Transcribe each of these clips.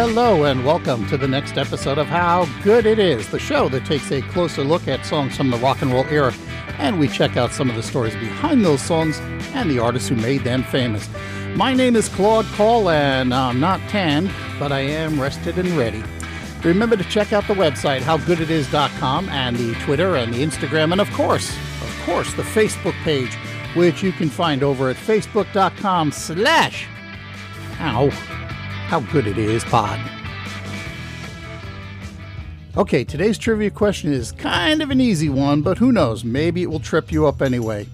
hello, and welcome to the next episode of How Good It Is, the show that takes a closer look at songs from the rock and roll era, and we check out some of the stories behind those songs and the artists who made them famous. My name is Claude Call, and I'm not tanned, but I am rested and ready. Remember to check out the website, howgooditis.com, and the Twitter and the Instagram, and of course, of course, the Facebook page, which you can find over at facebook.com slash how how good it is, pod. Okay, today's trivia question is kind of an easy one, but who knows? Maybe it will trip you up anyway.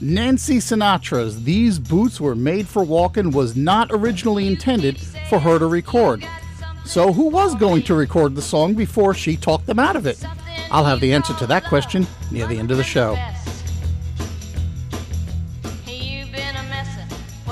Nancy Sinatra's These Boots Were Made for Walking was not originally intended for her to record. So, who was going to record the song before she talked them out of it? I'll have the answer to that question near the end of the show.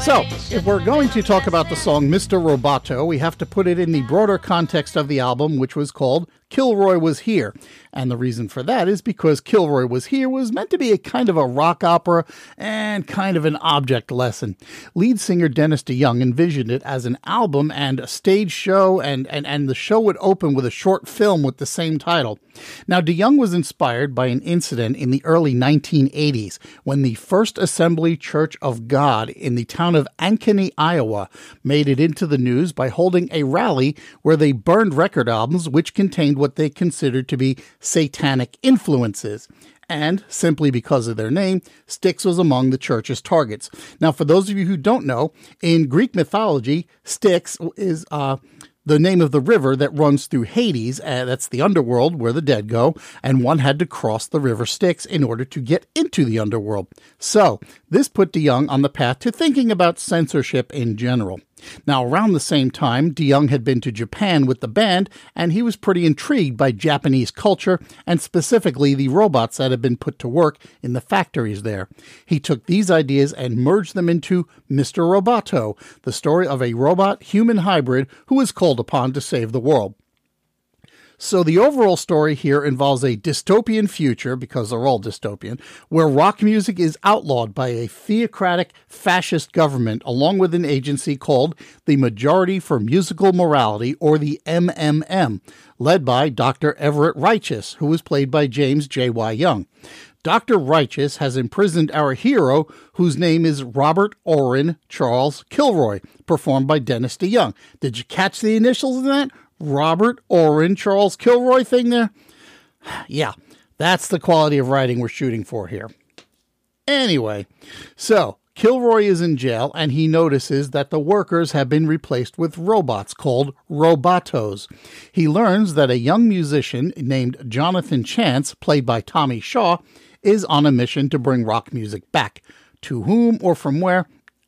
So, if we're going to talk about the song Mr. Roboto, we have to put it in the broader context of the album, which was called Kilroy Was Here. And the reason for that is because Kilroy Was Here was meant to be a kind of a rock opera and kind of an object lesson. Lead singer Dennis DeYoung envisioned it as an album and a stage show, and, and, and the show would open with a short film with the same title. Now, DeYoung was inspired by an incident in the early 1980s when the First Assembly Church of God in the town of Ankeny, Iowa, made it into the news by holding a rally where they burned record albums which contained what they considered to be satanic influences. And simply because of their name, Styx was among the church's targets. Now, for those of you who don't know, in Greek mythology, Styx is uh, the name of the river that runs through Hades. Uh, that's the underworld where the dead go, and one had to cross the river Styx in order to get into the underworld. So, this put DeYoung on the path to thinking about censorship in general. Now, around the same time, DeYoung had been to Japan with the band, and he was pretty intrigued by Japanese culture and specifically the robots that had been put to work in the factories there. He took these ideas and merged them into Mr. Roboto, the story of a robot human hybrid who is called upon to save the world. So the overall story here involves a dystopian future, because they're all dystopian, where rock music is outlawed by a theocratic fascist government, along with an agency called the Majority for Musical Morality, or the MMM, led by Dr. Everett Righteous, who was played by James J.Y. Young. Dr. Righteous has imprisoned our hero, whose name is Robert Orrin Charles Kilroy, performed by Dennis DeYoung. Did you catch the initials in that? Robert Orrin Charles Kilroy thing there? Yeah, that's the quality of writing we're shooting for here. Anyway, so Kilroy is in jail and he notices that the workers have been replaced with robots called robotos. He learns that a young musician named Jonathan Chance, played by Tommy Shaw, is on a mission to bring rock music back. To whom or from where,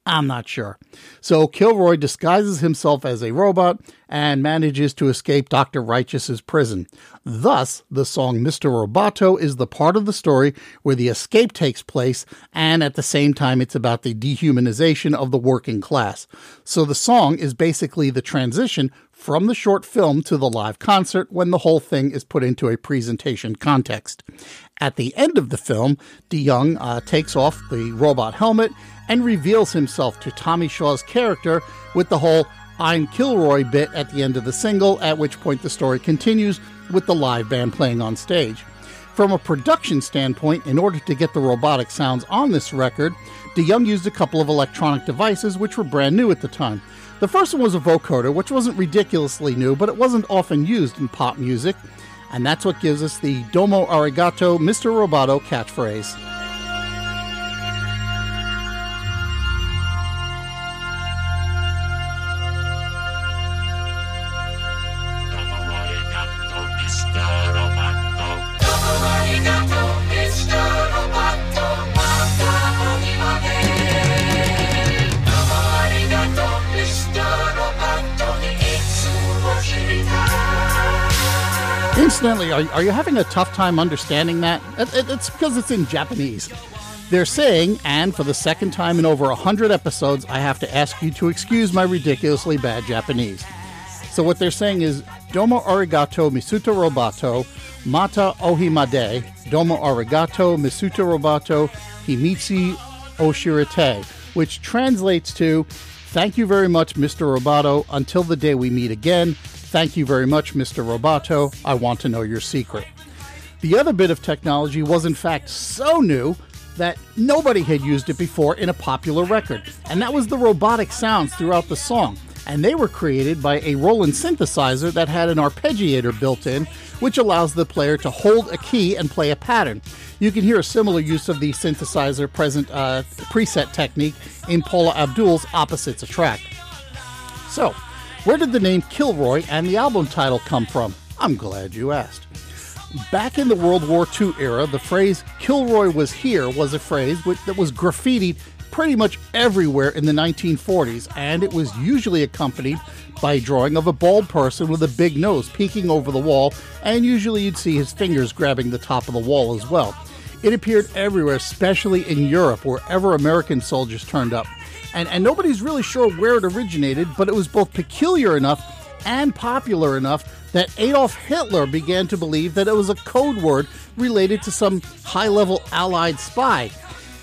I'm not sure. So Kilroy disguises himself as a robot and manages to escape Dr. Righteous's prison. Thus, the song Mr. Roboto is the part of the story where the escape takes place, and at the same time, it's about the dehumanization of the working class. So the song is basically the transition from the short film to the live concert when the whole thing is put into a presentation context. At the end of the film, DeYoung uh, takes off the robot helmet and reveals himself to Tommy Shaw's character with the whole I'm Kilroy bit at the end of the single, at which point the story continues with the live band playing on stage. From a production standpoint, in order to get the robotic sounds on this record, DeYoung used a couple of electronic devices which were brand new at the time. The first one was a vocoder, which wasn't ridiculously new, but it wasn't often used in pop music, and that's what gives us the Domo Arigato Mr. Roboto catchphrase. Incidentally, are, are you having a tough time understanding that? It, it, it's because it's in Japanese. They're saying, and for the second time in over a hundred episodes, I have to ask you to excuse my ridiculously bad Japanese. So what they're saying is, Domo arigato misuto robato, mata ohimade, domo arigato misuto robato, himitsu oshirite, which translates to, Thank you very much, Mr. Roboto. Until the day we meet again, thank you very much, Mr. Roboto. I want to know your secret. The other bit of technology was, in fact, so new that nobody had used it before in a popular record, and that was the robotic sounds throughout the song. And they were created by a Roland synthesizer that had an arpeggiator built in, which allows the player to hold a key and play a pattern. You can hear a similar use of the synthesizer present uh, preset technique in Paula Abdul's Opposites Attract. So, where did the name Kilroy and the album title come from? I'm glad you asked. Back in the World War II era, the phrase Kilroy was here was a phrase which, that was graffitied pretty much everywhere in the 1940s, and it was usually accompanied by a drawing of a bald person with a big nose peeking over the wall, and usually you'd see his fingers grabbing the top of the wall as well. It appeared everywhere, especially in Europe, wherever American soldiers turned up. And, and nobody's really sure where it originated, but it was both peculiar enough and popular enough that Adolf Hitler began to believe that it was a code word related to some high level Allied spy.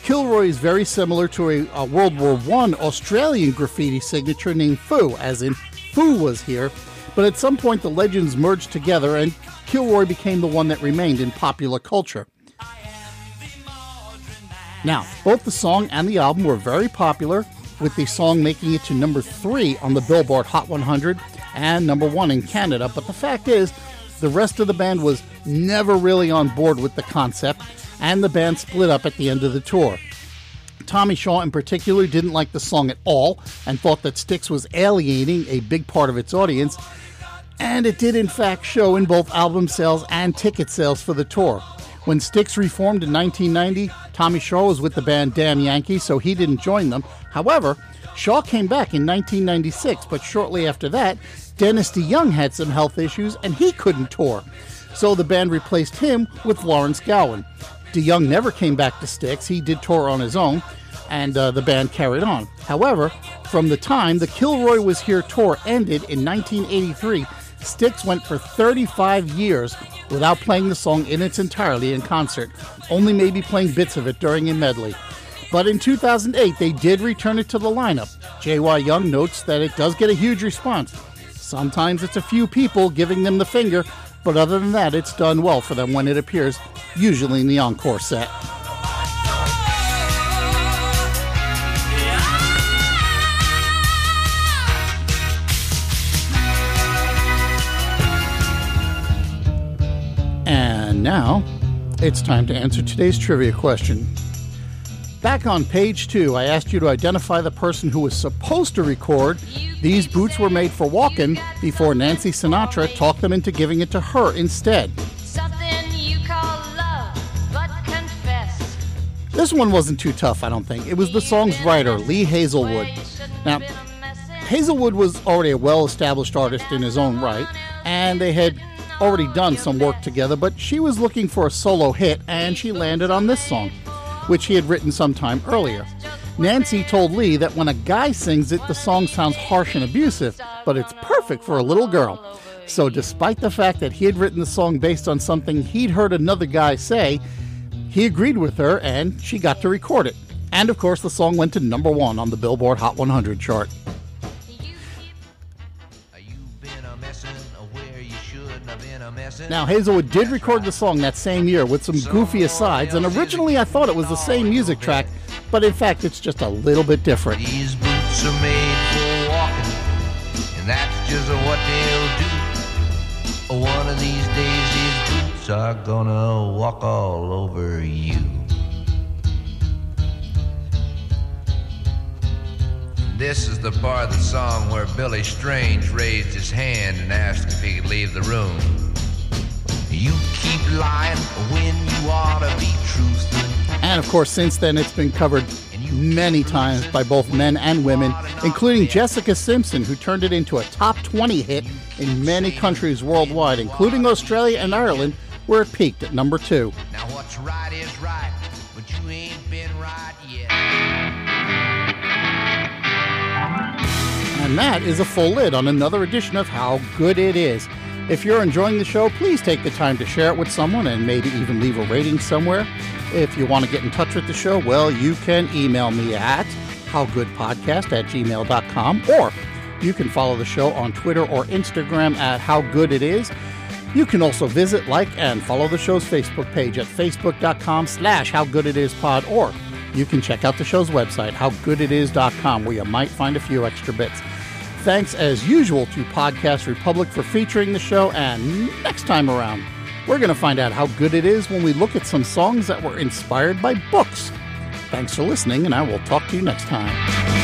Kilroy is very similar to a, a World War I Australian graffiti signature named Foo, as in Foo was here, but at some point the legends merged together and Kilroy became the one that remained in popular culture. Now, both the song and the album were very popular, with the song making it to number three on the Billboard Hot 100 and number one in Canada. But the fact is, the rest of the band was never really on board with the concept, and the band split up at the end of the tour. Tommy Shaw, in particular, didn't like the song at all and thought that Styx was alienating a big part of its audience, and it did, in fact, show in both album sales and ticket sales for the tour. When Styx reformed in 1990, Tommy Shaw was with the band Damn Yankees, so he didn't join them. However, Shaw came back in 1996, but shortly after that, Dennis DeYoung had some health issues and he couldn't tour. So the band replaced him with Lawrence Gowan. DeYoung never came back to Styx, he did tour on his own, and uh, the band carried on. However, from the time the Kilroy Was Here tour ended in 1983, Styx went for 35 years without playing the song in its entirety in concert, only maybe playing bits of it during a medley. But in 2008, they did return it to the lineup. J.Y. Young notes that it does get a huge response. Sometimes it's a few people giving them the finger, but other than that, it's done well for them when it appears, usually in the encore set. Now, it's time to answer today's trivia question. Back on page two, I asked you to identify the person who was supposed to record These Boots Were Made for Walking before Nancy Sinatra talked them into giving it to her instead. This one wasn't too tough, I don't think. It was the song's writer, Lee Hazlewood. Now, Hazlewood was already a well established artist in his own right, and they had already done some work together, but she was looking for a solo hit, and she landed on this song which he had written some time earlier. Nancy told Lee that when a guy sings it, the song sounds harsh and abusive, but it's perfect for a little girl. So, despite the fact that he had written the song based on something he'd heard another guy say, he agreed with her and she got to record it. And of course, the song went to number one on the Billboard Hot 100 chart. Now, Hazlewood did record the song that same year with some goofy asides, and originally I thought it was the same music track, but in fact it's just a little bit different. These boots are made for walking, and that's just what they'll do. One of these days, these boots are gonna walk all over you. This is the part of the song where Billy Strange raised his hand and asked if he could leave the room. You keep lying when you ought to be truthful. And of course, since then, it's been covered many times by both men and women, including Jessica Simpson, who turned it into a top 20 hit in many countries worldwide, including Australia and Ireland, where it peaked at number two. Now, what's right is right, but you ain't been right yet. And that is a full lid on another edition of How Good It Is. If you're enjoying the show, please take the time to share it with someone and maybe even leave a rating somewhere. If you want to get in touch with the show, well, you can email me at howgoodpodcast at gmail.com, or you can follow the show on Twitter or Instagram at howgooditis. You can also visit, like, and follow the show's Facebook page at facebook.com slash howgooditispod, or you can check out the show's website, howgooditis.com, where you might find a few extra bits. Thanks, as usual, to Podcast Republic for featuring the show, and next time around, we're going to find out how good it is when we look at some songs that were inspired by books. Thanks for listening, and I will talk to you next time.